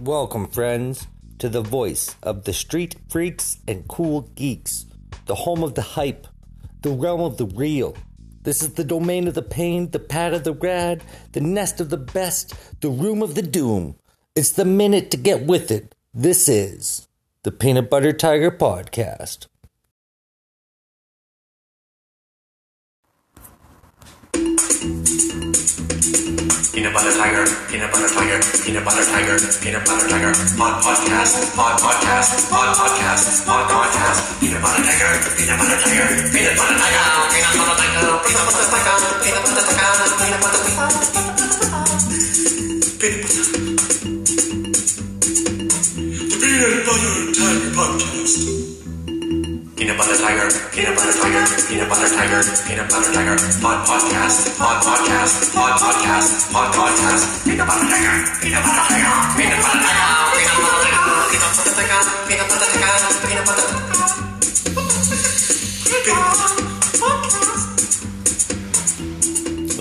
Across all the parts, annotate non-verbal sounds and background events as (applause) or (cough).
Welcome, friends, to the voice of the street freaks and cool geeks, the home of the hype, the realm of the real. This is the domain of the pain, the pad of the rad, the nest of the best, the room of the doom. It's the minute to get with it. This is the Peanut Butter Tiger Podcast. Peanut butter tiger, peanut butter tiger, peanut butter tiger, peanut butter tiger, pod podcast, pod podcast, pod podcast, pod podcast, peanut butter tiger, peanut butter tiger, peanut butter tiger, peanut butter tiger, peanut butter tiger, peanut butter tiger, peanut butter tiger, peanut butter. The peanut. Peanut butter tiger, peanut butter tiger, peanut butter tiger, peanut butter tiger, pod podcast, pod podcast, pod podcast, pod podcast, peanut butter tiger, peanut butter tiger, peanut butter tiger, peanut butter tiger,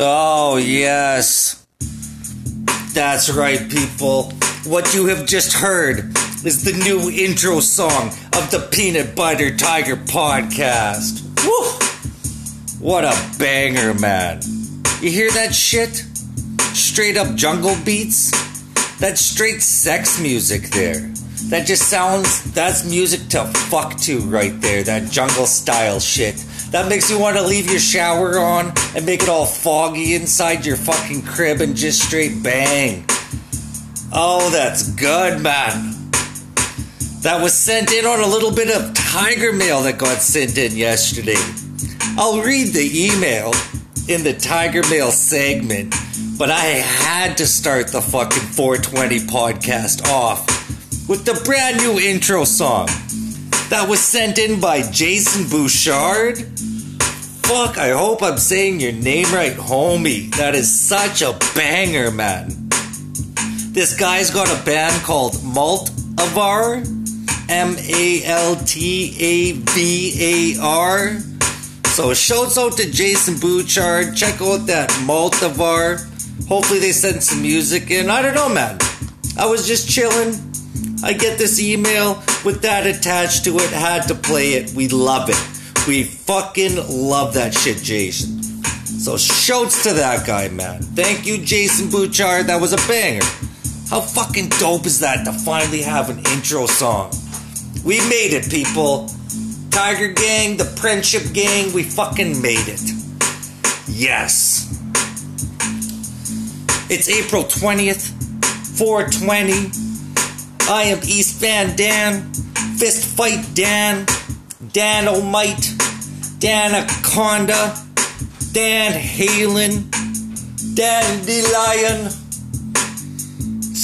Oh, yes. That's right, people. What you have just heard is the new intro song of the Peanut Butter Tiger podcast. Woo! What a banger, man. You hear that shit? Straight up jungle beats? That's straight sex music there. That just sounds, that's music to fuck to right there. That jungle style shit. That makes you want to leave your shower on and make it all foggy inside your fucking crib and just straight bang. Oh, that's good, man. That was sent in on a little bit of tiger mail that got sent in yesterday. I'll read the email in the tiger mail segment, but I had to start the fucking 420 podcast off with the brand new intro song that was sent in by Jason Bouchard. Fuck, I hope I'm saying your name right, homie. That is such a banger, man. This guy's got a band called Malt Avar. M A L T A V A R. So shouts out to Jason Bouchard. Check out that Maltavar. Hopefully they send some music in. I don't know, man. I was just chilling. I get this email with that attached to it. Had to play it. We love it. We fucking love that shit, Jason. So shouts to that guy, man. Thank you, Jason Bouchard. That was a banger. How fucking dope is that to finally have an intro song? We made it, people. Tiger Gang, the Friendship Gang, we fucking made it. Yes. It's April 20th, 420. I am East Van Dan, Fist Fight Dan, Dan O'Might, Dan Aconda, Dan Halen, Dan Lion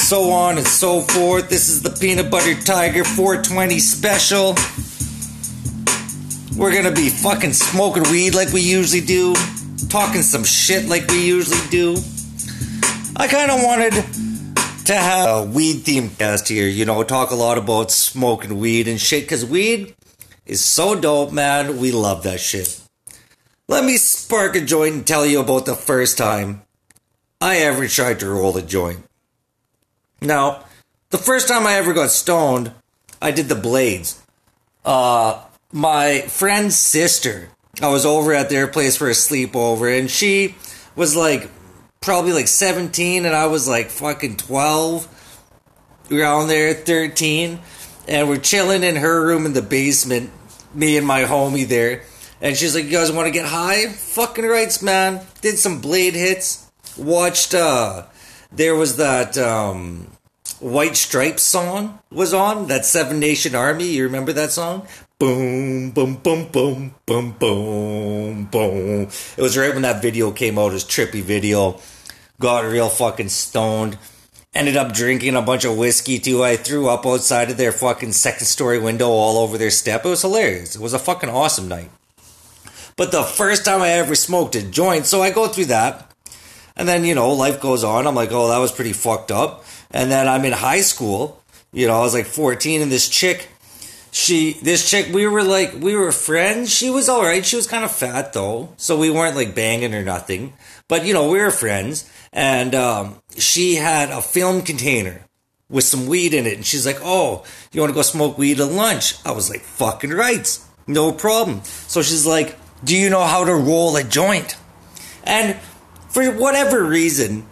so on and so forth. This is the Peanut Butter Tiger 420 special. We're gonna be fucking smoking weed like we usually do, talking some shit like we usually do. I kind of wanted to have a weed themed cast here, you know, talk a lot about smoking weed and shit, because weed is so dope, man. We love that shit. Let me spark a joint and tell you about the first time I ever tried to roll a joint. Now, the first time I ever got stoned, I did the blades. Uh, my friend's sister, I was over at their place for a sleepover, and she was like probably like 17, and I was like fucking 12, around there, 13, and we're chilling in her room in the basement, me and my homie there. And she's like, You guys want to get high? Fucking rights, man. Did some blade hits. Watched, uh, there was that, um, White Stripes song was on, that Seven Nation Army. You remember that song? Boom, boom, boom, boom, boom, boom, boom. It was right when that video came out, his trippy video. Got real fucking stoned. Ended up drinking a bunch of whiskey too. I threw up outside of their fucking second story window all over their step. It was hilarious. It was a fucking awesome night. But the first time I ever smoked a joint, so I go through that. And then, you know, life goes on. I'm like, oh, that was pretty fucked up. And then I'm in high school. You know, I was like 14, and this chick, she, this chick, we were like, we were friends. She was all right. She was kind of fat though, so we weren't like banging or nothing. But you know, we were friends, and um, she had a film container with some weed in it. And she's like, Oh, you want to go smoke weed at lunch? I was like, Fucking right. No problem. So she's like, Do you know how to roll a joint? And for whatever reason,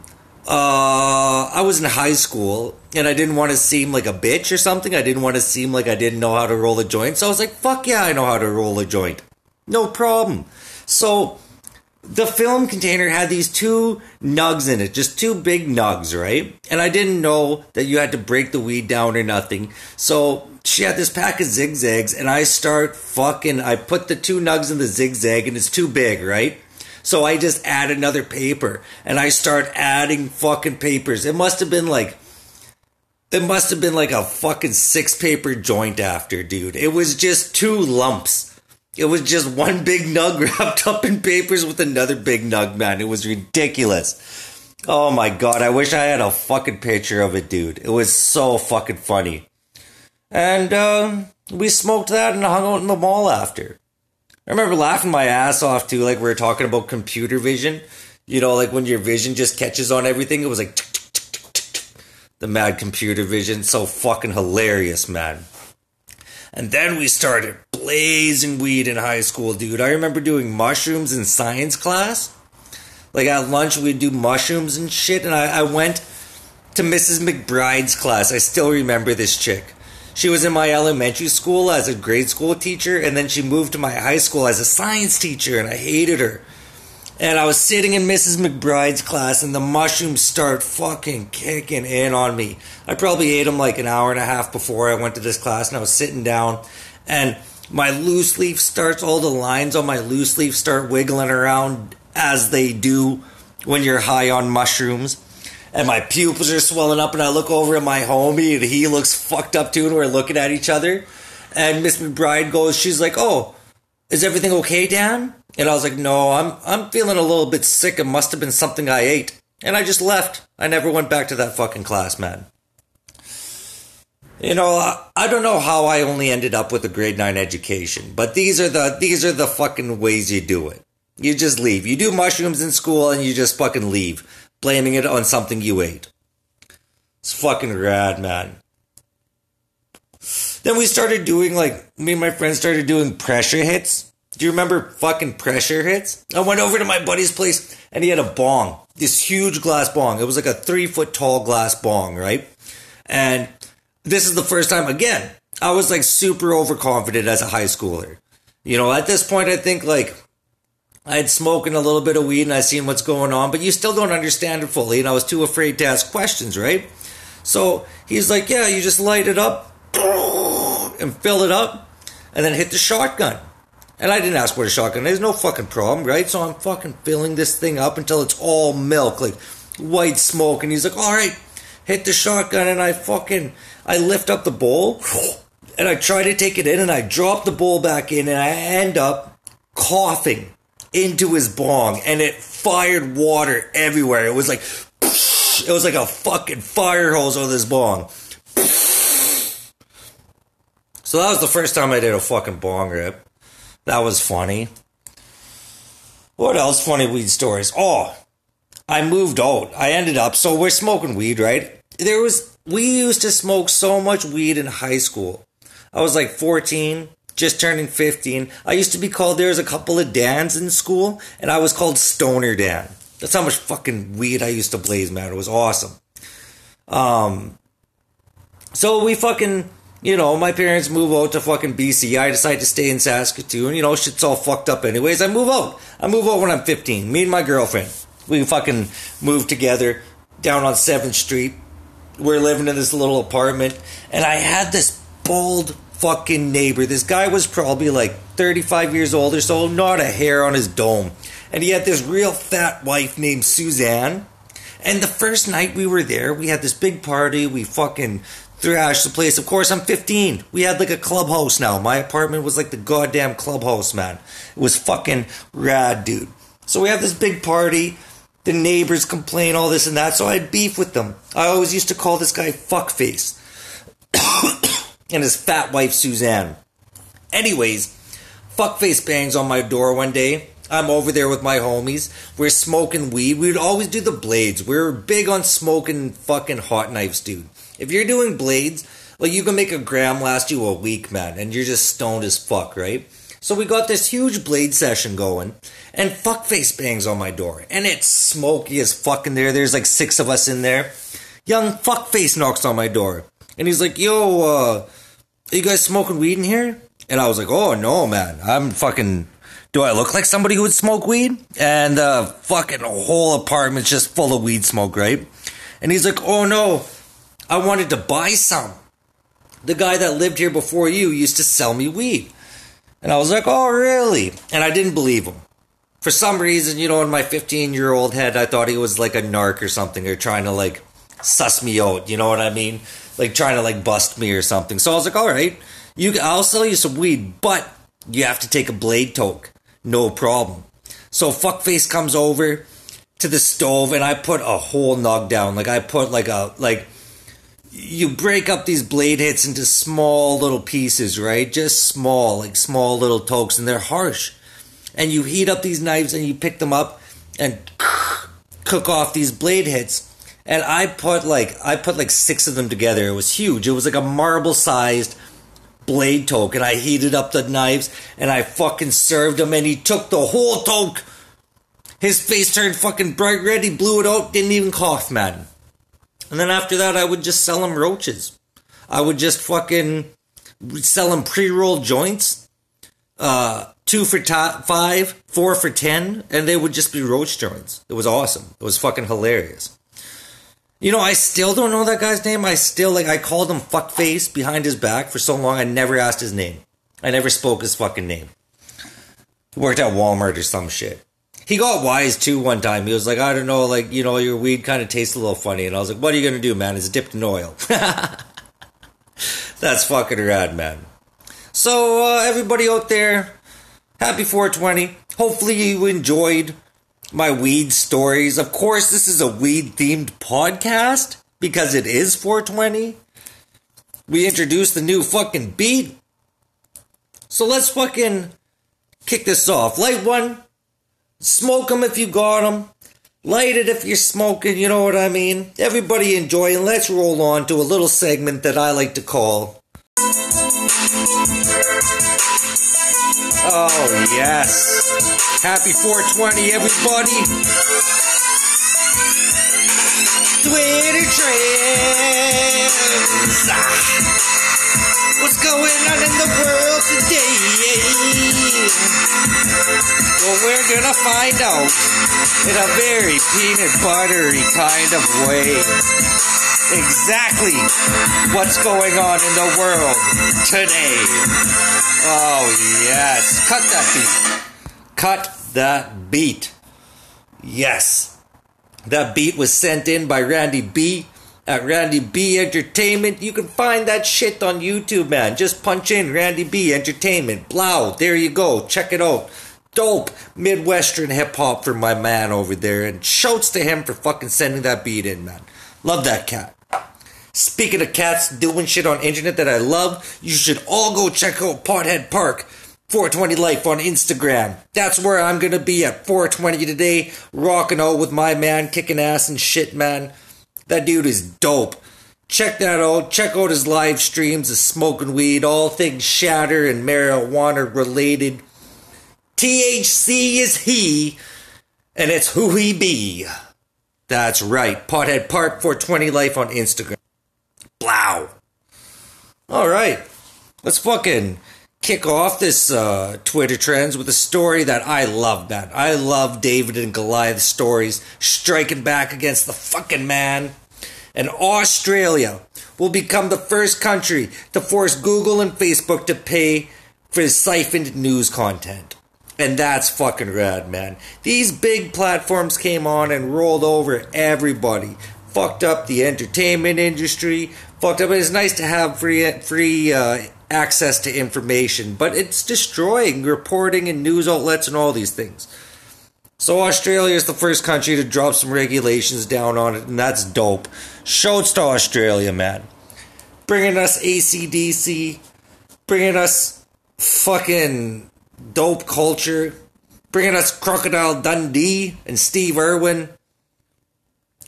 uh, I was in high school and I didn't want to seem like a bitch or something. I didn't want to seem like I didn't know how to roll a joint. So I was like, fuck yeah, I know how to roll a joint. No problem. So the film container had these two nugs in it, just two big nugs, right? And I didn't know that you had to break the weed down or nothing. So she had this pack of zigzags, and I start fucking. I put the two nugs in the zigzag, and it's too big, right? So I just add another paper, and I start adding fucking papers. It must have been like. It must have been like a fucking six paper joint after, dude. It was just two lumps. It was just one (laughs) big nug wrapped up in papers with another big nug, man. It was ridiculous. Oh my god, I wish I had a fucking picture of it, dude. It was so fucking funny. And uh, we smoked that and hung out in the mall after. I remember laughing my ass off too, like we were talking about computer vision. You know, like when your vision just catches on everything, it was like the mad computer vision. So fucking hilarious, man. And then we started blazing weed in high school, dude. I remember doing mushrooms in science class. Like at lunch, we'd do mushrooms and shit. And I, I went to Mrs. McBride's class. I still remember this chick. She was in my elementary school as a grade school teacher, and then she moved to my high school as a science teacher, and I hated her. And I was sitting in Mrs. McBride's class, and the mushrooms start fucking kicking in on me. I probably ate them like an hour and a half before I went to this class, and I was sitting down, and my loose leaf starts, all the lines on my loose leaf start wiggling around as they do when you're high on mushrooms. And my pupils are swelling up, and I look over at my homie, and he looks fucked up too, and we're looking at each other. And Miss McBride goes, she's like, "Oh, is everything okay, Dan?" And I was like, "No, I'm I'm feeling a little bit sick. It must have been something I ate." And I just left. I never went back to that fucking class, man. You know, I, don't know how I only ended up with a grade nine education, but these are the these are the fucking ways you do it. You just leave. You do mushrooms in school and you just fucking leave, blaming it on something you ate. It's fucking rad, man. Then we started doing like me and my friends started doing pressure hits. Do you remember fucking pressure hits? I went over to my buddy's place and he had a bong, this huge glass bong. It was like a three foot tall glass bong, right? And this is the first time again. I was like super overconfident as a high schooler. You know, at this point, I think like I'd smoking a little bit of weed and I seen what's going on, but you still don't understand it fully, and I was too afraid to ask questions, right? So he's like, "Yeah, you just light it up (clears throat) and fill it up, and then hit the shotgun." And I didn't ask what a shotgun is, no fucking problem, right? So I'm fucking filling this thing up until it's all milk, like white smoke, and he's like, "All right." Hit the shotgun and I fucking I lift up the bowl (sniffs) and I try to take it in and I drop the bowl back in and I end up coughing into his bong and it fired water everywhere. It was like it was like a fucking fire hose on his bong. So that was the first time I did a fucking bong rip. That was funny. What else funny weed stories? Oh, I moved out. I ended up so we're smoking weed, right? There was we used to smoke so much weed in high school. I was like 14, just turning 15. I used to be called there's a couple of Dans in school, and I was called Stoner Dan. That's how much fucking weed I used to blaze, man. It was awesome. Um, so we fucking, you know, my parents move out to fucking BC. I decide to stay in Saskatoon. You know, shit's all fucked up anyways. I move out. I move out when I'm 15. Me and my girlfriend. We fucking move together down on 7th Street. We're living in this little apartment. And I had this bold fucking neighbor. This guy was probably like 35 years old or so, not a hair on his dome. And he had this real fat wife named Suzanne. And the first night we were there, we had this big party. We fucking thrashed the place. Of course, I'm 15. We had like a clubhouse now. My apartment was like the goddamn clubhouse, man. It was fucking rad, dude. So we have this big party. The neighbors complain, all this and that. So I had beef with them. I always used to call this guy fuckface. (coughs) and his fat wife, Suzanne. Anyways, fuckface bangs on my door one day. I'm over there with my homies. We're smoking weed. We would always do the blades. We're big on smoking fucking hot knives, dude. if you're doing blades, like you can make a gram last you a week, man, and you're just stoned as fuck, right? So we got this huge blade session going, and fuckface bangs on my door, and it's smoky as fuck in there. There's like six of us in there. Young fuckface knocks on my door, and he's like, "Yo, uh, you guys smoking weed in here?" And I was like, "Oh no, man, I'm fucking." Do I look like somebody who would smoke weed? And uh, fucking whole apartment's just full of weed smoke, right? And he's like, "Oh no, I wanted to buy some." the guy that lived here before you used to sell me weed. And I was like, oh, really? And I didn't believe him. For some reason, you know, in my 15 year old head, I thought he was like a narc or something or trying to like suss me out. You know what I mean? Like trying to like bust me or something. So I was like, all right, you, I'll sell you some weed, but you have to take a blade toke. No problem. So fuckface comes over to the stove and I put a whole nug down. Like I put like a, like, you break up these blade hits into small little pieces, right? Just small, like small little tokes, and they're harsh. And you heat up these knives and you pick them up and (laughs) cook off these blade hits. And I put like I put like six of them together. It was huge. It was like a marble sized blade toke, and I heated up the knives and I fucking served him, and he took the whole toke. His face turned fucking bright red. He blew it out. Didn't even cough, man. And then after that, I would just sell him roaches. I would just fucking sell him pre rolled joints, uh, two for five, four for ten, and they would just be roach joints. It was awesome. It was fucking hilarious. You know, I still don't know that guy's name. I still like I called him fuckface behind his back for so long. I never asked his name. I never spoke his fucking name. He worked at Walmart or some shit he got wise too one time. He was like, I don't know, like, you know, your weed kind of tastes a little funny. And I was like, what are you going to do, man? It's dipped in oil. (laughs) That's fucking rad, man. So, uh, everybody out there, happy 420. Hopefully, you enjoyed my weed stories. Of course, this is a weed themed podcast because it is 420. We introduced the new fucking beat. So, let's fucking kick this off. Light one. Smoke them if you got them. Light it if you're smoking, you know what I mean? Everybody enjoy and let's roll on to a little segment that I like to call. Oh, yes. Happy 420, everybody. Twitter trends. Ah. What's going on in the world today? Well, we're gonna find out in a very peanut buttery kind of way exactly what's going on in the world today. Oh, yes. Cut that beat. Cut that beat. Yes. That beat was sent in by Randy B at Randy B Entertainment. You can find that shit on YouTube, man. Just punch in Randy B Entertainment. Blow. There you go. Check it out. Dope Midwestern hip hop for my man over there. And shouts to him for fucking sending that beat in, man. Love that cat. Speaking of cats doing shit on internet that I love, you should all go check out Pothead Park. 420 Life on Instagram. That's where I'm gonna be at 420 today, rocking out with my man, kicking ass and shit, man. That dude is dope. Check that out. Check out his live streams of smoking weed, all things shatter and marijuana related. THC is he, and it's who he be. That's right. Pothead Park 420 Life on Instagram. Blow. All right. Let's fucking kick off this uh, Twitter trends with a story that I love, man. I love David and Goliath stories striking back against the fucking man. And Australia will become the first country to force Google and Facebook to pay for siphoned news content. And that's fucking rad, man. These big platforms came on and rolled over everybody. Fucked up the entertainment industry. Fucked up. It's nice to have free free uh, access to information, but it's destroying reporting and news outlets and all these things. So Australia is the first country to drop some regulations down on it, and that's dope. Shouts to Australia, man. Bringing us ACDC, bringing us fucking dope culture, bringing us Crocodile Dundee and Steve Irwin.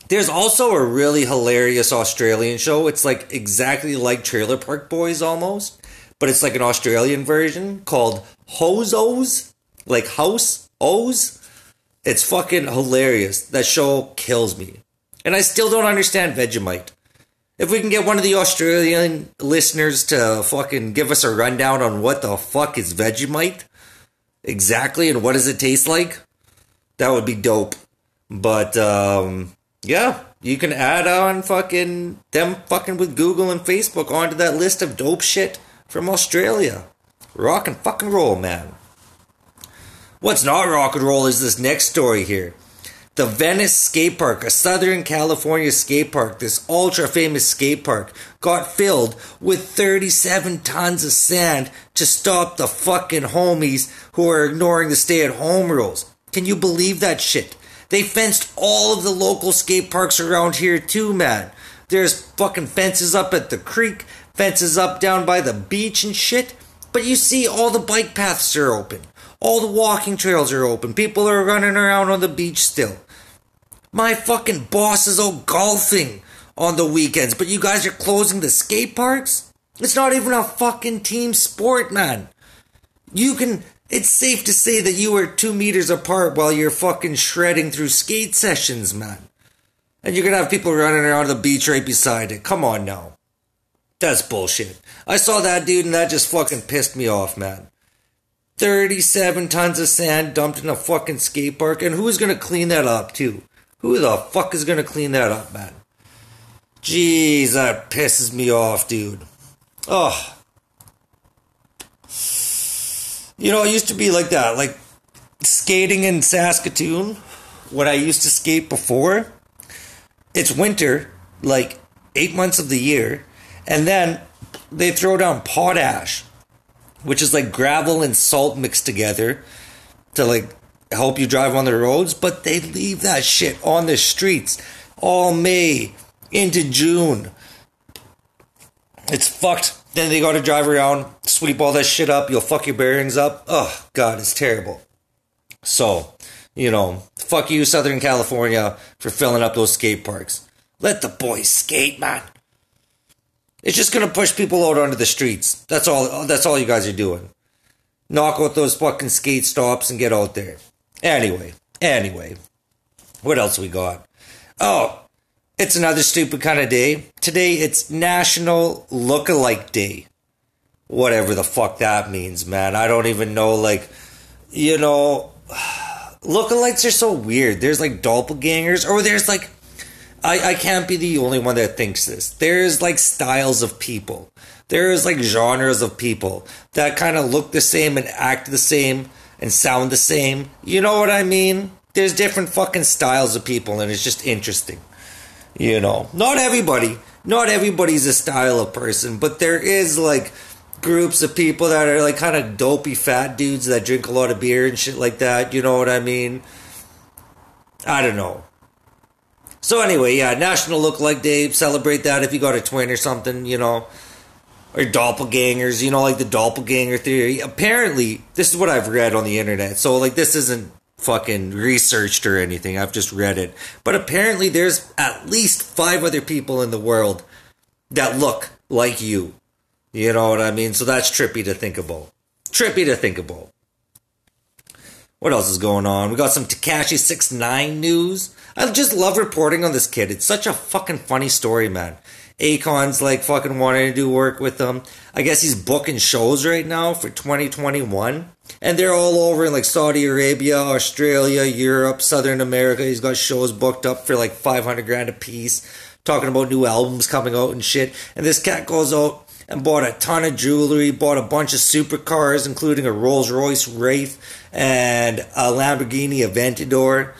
There's also a really hilarious Australian show. It's like exactly like Trailer Park Boys almost, but it's like an Australian version called Housos, like House O's. It's fucking hilarious. That show kills me. And I still don't understand Vegemite. If we can get one of the Australian listeners to fucking give us a rundown on what the fuck is Vegemite exactly and what does it taste like, that would be dope. But um yeah, you can add on fucking them fucking with Google and Facebook onto that list of dope shit from Australia. Rock and fucking roll, man. What's not rock and roll is this next story here. The Venice Skate Park, a Southern California skate park, this ultra famous skate park, got filled with 37 tons of sand to stop the fucking homies who are ignoring the stay at home rules. Can you believe that shit? They fenced all of the local skate parks around here too, man. There's fucking fences up at the creek, fences up down by the beach and shit. But you see, all the bike paths are open. All the walking trails are open. People are running around on the beach still. My fucking boss is all golfing on the weekends, but you guys are closing the skate parks? It's not even a fucking team sport, man. You can. It's safe to say that you are two meters apart while you're fucking shredding through skate sessions, man. And you're gonna have people running around the beach right beside it. Come on now. That's bullshit. I saw that dude and that just fucking pissed me off, man. 37 tons of sand dumped in a fucking skate park, and who's gonna clean that up, too? Who the fuck is gonna clean that up, man? Jeez, that pisses me off, dude. Oh. You know, it used to be like that. Like skating in Saskatoon, when I used to skate before, it's winter, like eight months of the year, and then they throw down potash, which is like gravel and salt mixed together to like help you drive on the roads, but they leave that shit on the streets all May into June. It's fucked. Then they got to drive around, sweep all that shit up. You'll fuck your bearings up. Oh, God, it's terrible. So, you know, fuck you, Southern California, for filling up those skate parks. Let the boys skate, man. It's just gonna push people out onto the streets. That's all. That's all you guys are doing. Knock out those fucking skate stops and get out there. Anyway, anyway, what else we got? Oh, it's another stupid kind of day. Today it's National Lookalike Day. Whatever the fuck that means, man. I don't even know. Like, you know, (sighs) lookalikes are so weird. There's like doppelgangers, or there's like, I, I can't be the only one that thinks this. There's like styles of people. There's like genres of people that kind of look the same and act the same and sound the same. You know what I mean? There's different fucking styles of people, and it's just interesting. You know, not everybody, not everybody's a style of person, but there is like groups of people that are like kind of dopey fat dudes that drink a lot of beer and shit like that. You know what I mean? I don't know. So anyway, yeah, National Look Like Day. Celebrate that if you got a twin or something, you know, or doppelgangers. You know, like the doppelganger theory. Apparently, this is what I've read on the internet. So like, this isn't fucking researched or anything. I've just read it. But apparently, there's at least five other people in the world that look like you. You know what I mean? So that's trippy to think about. Trippy to think about. What else is going on? We got some Tekashi Six Nine news. I just love reporting on this kid. It's such a fucking funny story, man. Akon's like fucking wanting to do work with him. I guess he's booking shows right now for 2021. And they're all over in like Saudi Arabia, Australia, Europe, Southern America. He's got shows booked up for like 500 grand a piece, talking about new albums coming out and shit. And this cat goes out and bought a ton of jewelry, bought a bunch of supercars, including a Rolls Royce Wraith and a Lamborghini Aventador.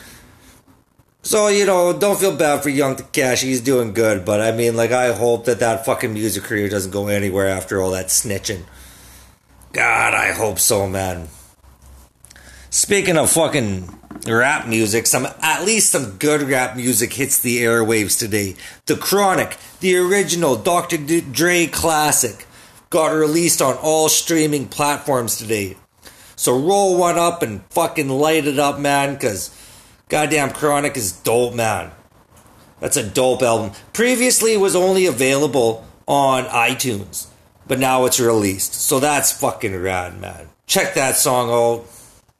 So, you know, don't feel bad for young Tekashi. He's doing good. But I mean, like, I hope that that fucking music career doesn't go anywhere after all that snitching. God, I hope so, man. Speaking of fucking rap music, some at least some good rap music hits the airwaves today. The Chronic, the original Dr. Dre classic, got released on all streaming platforms today. So roll one up and fucking light it up, man, because goddamn Chronic is dope, man. That's a dope album. Previously, it was only available on iTunes, but now it's released. So that's fucking rad, man. Check that song out.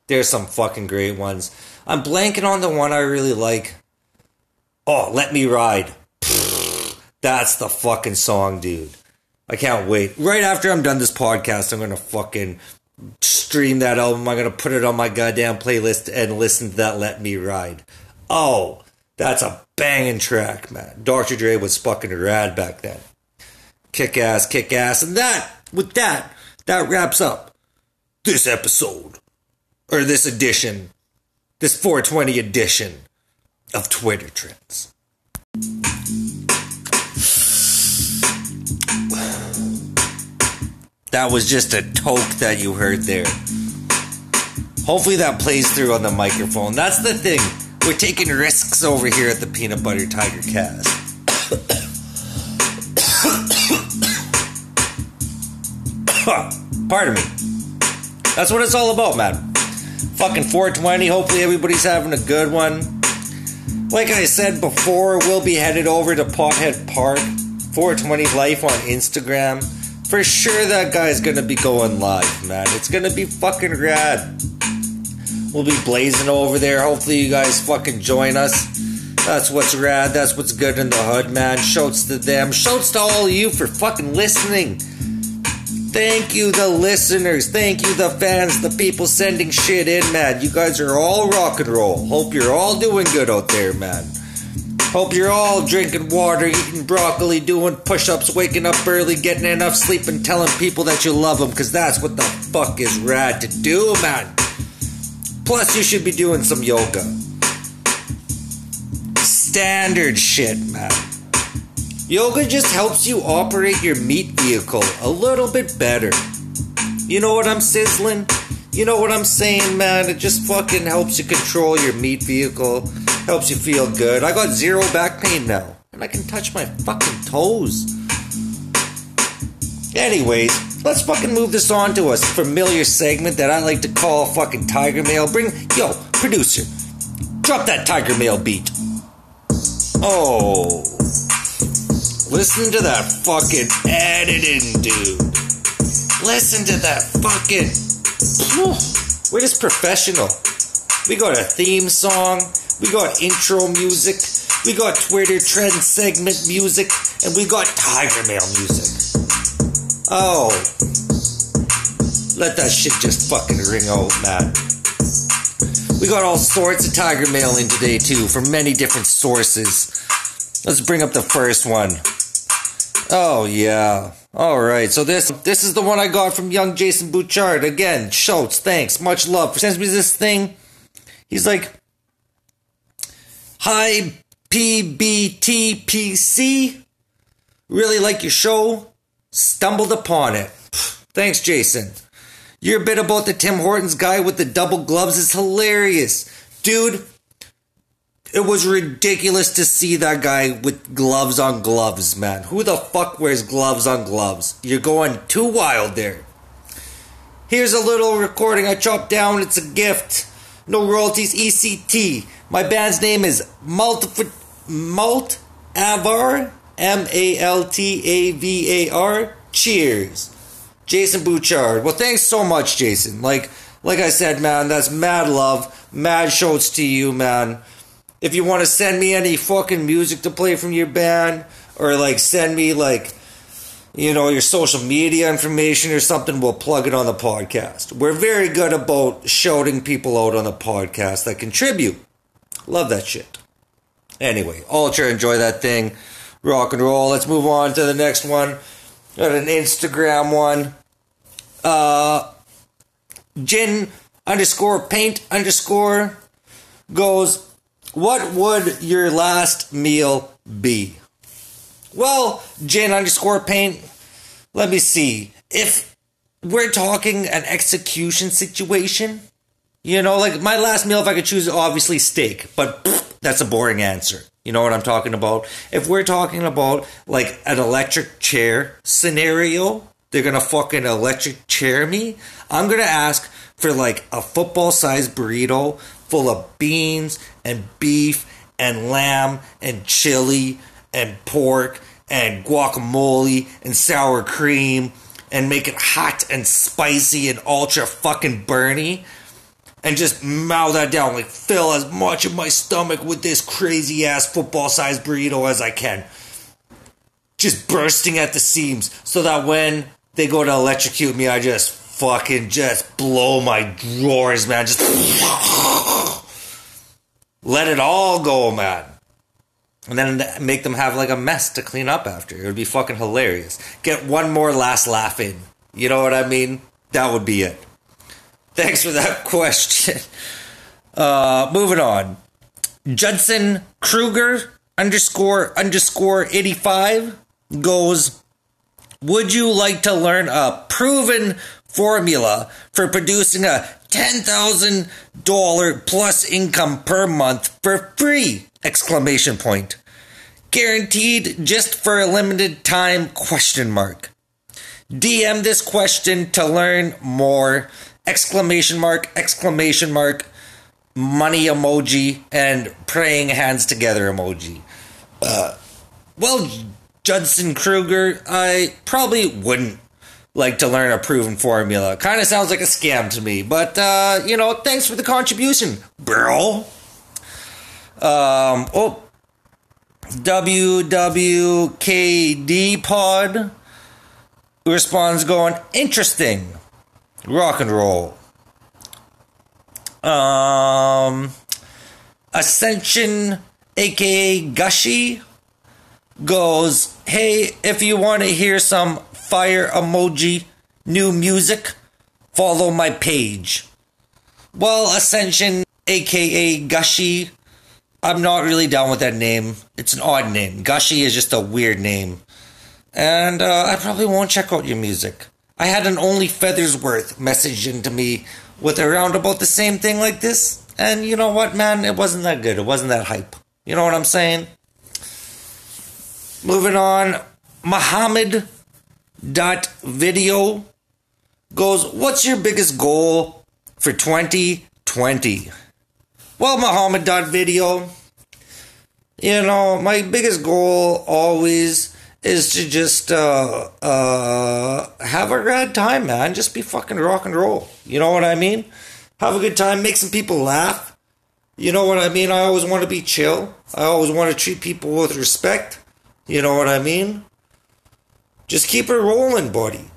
There's some fucking great ones. I'm blanking on the one I really like. Oh, Let Me Ride. (laughs) That's the fucking song, dude. I can't wait. Right after I'm done this podcast, I'm gonna fucking stream that album. I'm gonna put it on my goddamn playlist and listen to that Let Me Ride. Oh, that's a banging track, man. Dr. Dre was fucking rad back then. Kick ass, kick ass. And that, with that, that wraps up this episode. Or this edition. This 420 edition of Twitter Trends. That was just a toke that you heard there. Hopefully that plays through on the microphone. That's the thing. We're taking risks over here at the Peanut Butter Tiger Cast. (coughs) Pardon me. That's what it's all about, man. Fucking 420. Hopefully everybody's having a good one. Like I said before, we'll be headed over to Pothead Park, 420 Life on Instagram. For sure, that guy's gonna be going live, man. It's gonna be fucking rad. We'll be blazing over there. Hopefully, you guys fucking join us. That's what's rad. That's what's good in the hood, man. Shouts to them. Shouts to all of you for fucking listening. Thank you, the listeners. Thank you, the fans, the people sending shit in, man. You guys are all rock and roll. Hope you're all doing good out there, man. Hope you're all drinking water, eating broccoli, doing push ups, waking up early, getting enough sleep, and telling people that you love them, because that's what the fuck is rad to do, man. Plus, you should be doing some yoga. Standard shit, man. Yoga just helps you operate your meat vehicle a little bit better. You know what I'm sizzling? You know what I'm saying, man? It just fucking helps you control your meat vehicle, helps you feel good. I got zero back pain now, and I can touch my fucking toes. Anyways, let's fucking move this on to a familiar segment that I like to call fucking Tiger Mail. Bring, yo, producer, drop that Tiger Mail beat. Oh. Listen to that fucking editing, dude. Listen to that fucking. We're just professional. We got a theme song, we got intro music, we got Twitter trend segment music, and we got Tiger Mail music. Oh. Let that shit just fucking ring out, man. We got all sorts of Tiger Mail in today, too, from many different sources. Let's bring up the first one. Oh yeah. All right. So this this is the one I got from young Jason Bouchard. Again, Schultz, thanks. Much love. For sends me this thing. He's like, "Hi PBTPC. Really like your show. Stumbled upon it. Thanks, Jason. Your bit about the Tim Hortons guy with the double gloves is hilarious, dude." It was ridiculous to see that guy with gloves on gloves, man. Who the fuck wears gloves on gloves? You're going too wild there. Here's a little recording I chopped down. It's a gift. No royalties, ECT. My band's name is Malt Malt Avar. M A L T A V A R. Cheers. Jason Bouchard. Well, thanks so much, Jason. Like like I said, man, that's mad love. Mad shouts to you, man if you want to send me any fucking music to play from your band or like send me like you know your social media information or something we'll plug it on the podcast we're very good about shouting people out on the podcast that contribute love that shit. Anyway ultra enjoy that thing. Rock and roll. Let's move on to the next one. Got an instagram one. Uh gin underscore paint underscore goes what would your last meal be? Well, Jen underscore paint, let me see. If we're talking an execution situation, you know, like my last meal, if I could choose, obviously steak, but pff, that's a boring answer. You know what I'm talking about? If we're talking about like an electric chair scenario, they're gonna fucking electric chair me. I'm gonna ask for like a football sized burrito full of beans and beef and lamb and chili and pork and guacamole and sour cream and make it hot and spicy and ultra fucking burny and just mow that down like fill as much of my stomach with this crazy ass football sized burrito as I can just bursting at the seams so that when they go to electrocute me I just fucking just blow my drawers man just (laughs) let it all go man and then make them have like a mess to clean up after. It would be fucking hilarious. Get one more last laugh in. You know what I mean? That would be it. Thanks for that (laughs) question. Uh, moving on. Judson Kruger underscore underscore 85 goes, Would you like to learn a proven formula for producing a $10,000 plus income per month for free? Exclamation point. Guaranteed just for a limited time question mark. DM this question to learn more. Exclamation mark, exclamation mark, money emoji, and praying hands together emoji. Uh, well, Judson Kruger, I probably wouldn't like to learn a proven formula. Kind of sounds like a scam to me, but uh, you know, thanks for the contribution, bro. Um, oh, WWKD Pod responds going, interesting. Rock and roll. Um, Ascension, aka Gushy, goes, hey, if you want to hear some fire emoji, new music, follow my page. Well, Ascension, aka Gushy, I'm not really down with that name. It's an odd name. Gushy is just a weird name. And uh, I probably won't check out your music. I had an Only Feathers Worth message into me with around about the same thing like this. And you know what, man? It wasn't that good. It wasn't that hype. You know what I'm saying? Moving on. Muhammad dot video goes, What's your biggest goal for 2020? Well, Muhammad dot video, you know, my biggest goal always is to just uh, uh, have a rad time, man. Just be fucking rock and roll. You know what I mean? Have a good time, make some people laugh. You know what I mean? I always want to be chill. I always want to treat people with respect. You know what I mean? Just keep it rolling, buddy.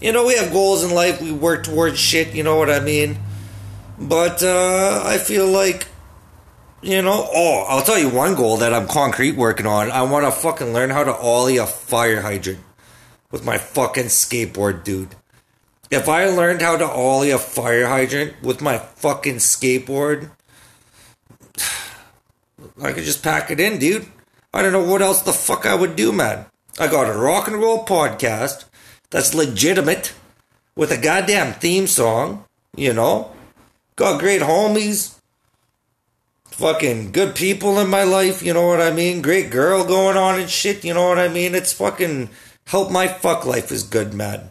You know, we have goals in life, we work towards shit, you know what I mean? But uh, I feel like, you know, oh, I'll tell you one goal that I'm concrete working on. I want to fucking learn how to ollie a fire hydrant with my fucking skateboard, dude. If I learned how to ollie a fire hydrant with my fucking skateboard, (sighs) I could just pack it in, dude. I don't know what else the fuck I would do, man. I got a rock and roll podcast that's legitimate with a goddamn theme song, you know. Got great homies. Fucking good people in my life, you know what I mean? Great girl going on and shit, you know what I mean? It's fucking help my fuck life is good, man.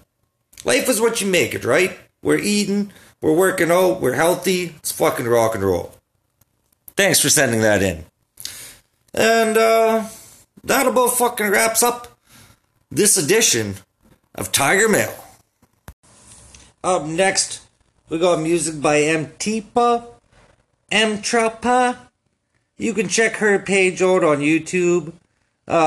Life is what you make it, right? We're eating, we're working out, we're healthy. It's fucking rock and roll. Thanks for sending that in. And uh that about fucking wraps up this edition of Tiger Mail. Up next, we got music by M. Trapa. You can check her page out on YouTube. Uh,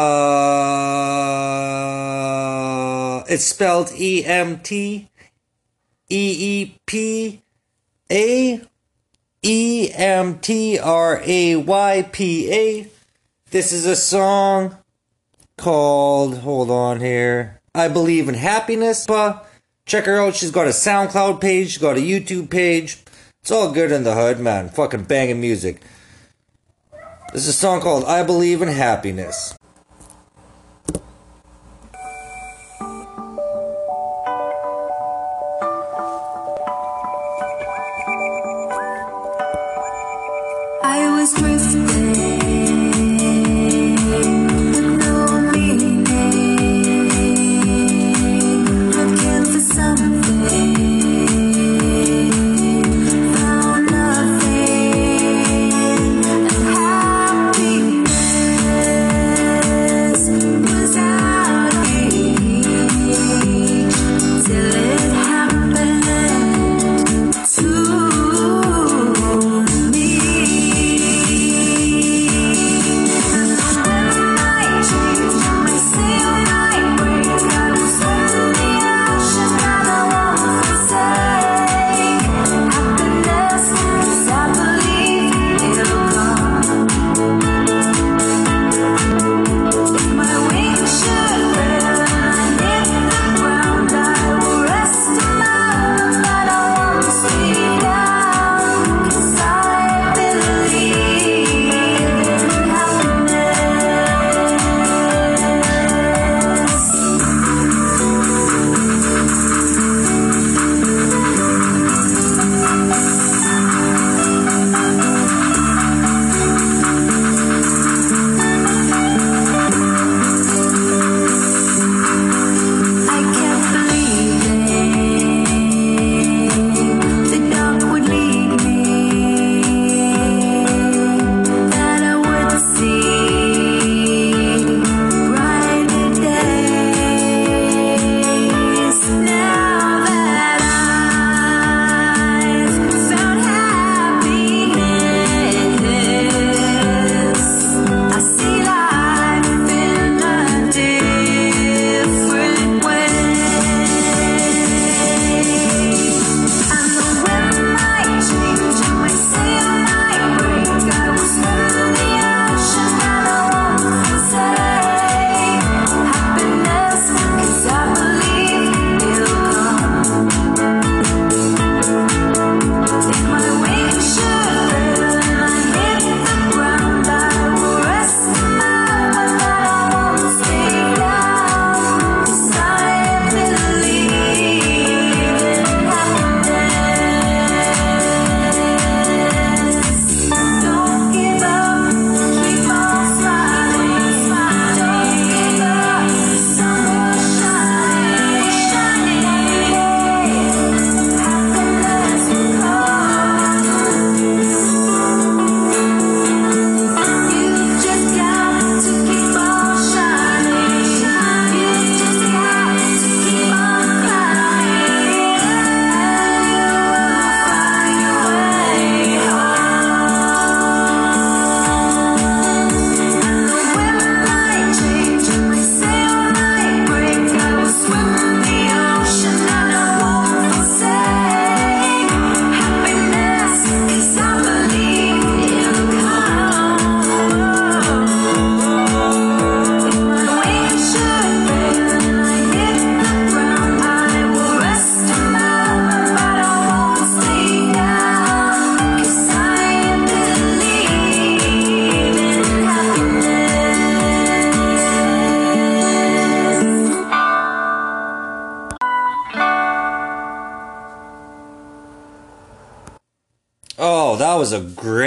it's spelled E M T E E P A E M T R A Y P A. This is a song called, hold on here, I Believe in Happiness. Check her out. She's got a SoundCloud page, she's got a YouTube page. It's all good in the hood, man. Fucking banging music. This is a song called I Believe in Happiness.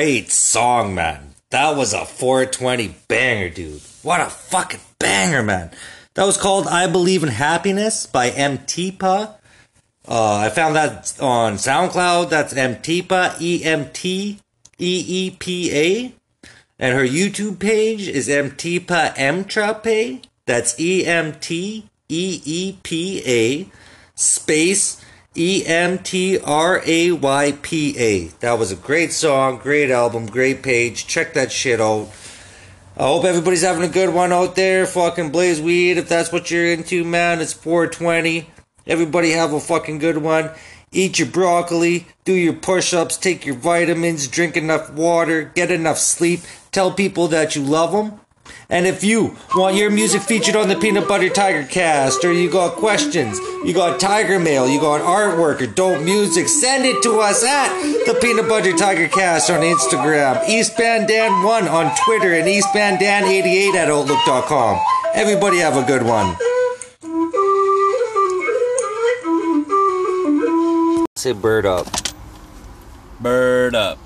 Great song, man. That was a 420 banger, dude. What a fucking banger, man. That was called I Believe in Happiness by Emteepa. Uh, I found that on SoundCloud. That's Emteepa, E M T E E P A. And her YouTube page is M. Tipa Emtraypa. That's E M T E E P A space E M T R A Y P A. That was a great song, great album, great page. Check that shit out. I hope everybody's having a good one out there. Fucking blaze weed if that's what you're into, man. It's 420. Everybody have a fucking good one. Eat your broccoli, do your push ups, take your vitamins, drink enough water, get enough sleep. Tell people that you love them. And if you want your music featured on the Peanut Butter Tiger cast, or you got questions, you got Tiger Mail, you got artwork or dope music, send it to us at the Peanut Butter Tiger cast on Instagram, Eastband Dan1 on Twitter, and Eastband Dan88 at Outlook.com. Everybody have a good one. Say bird up. Bird up.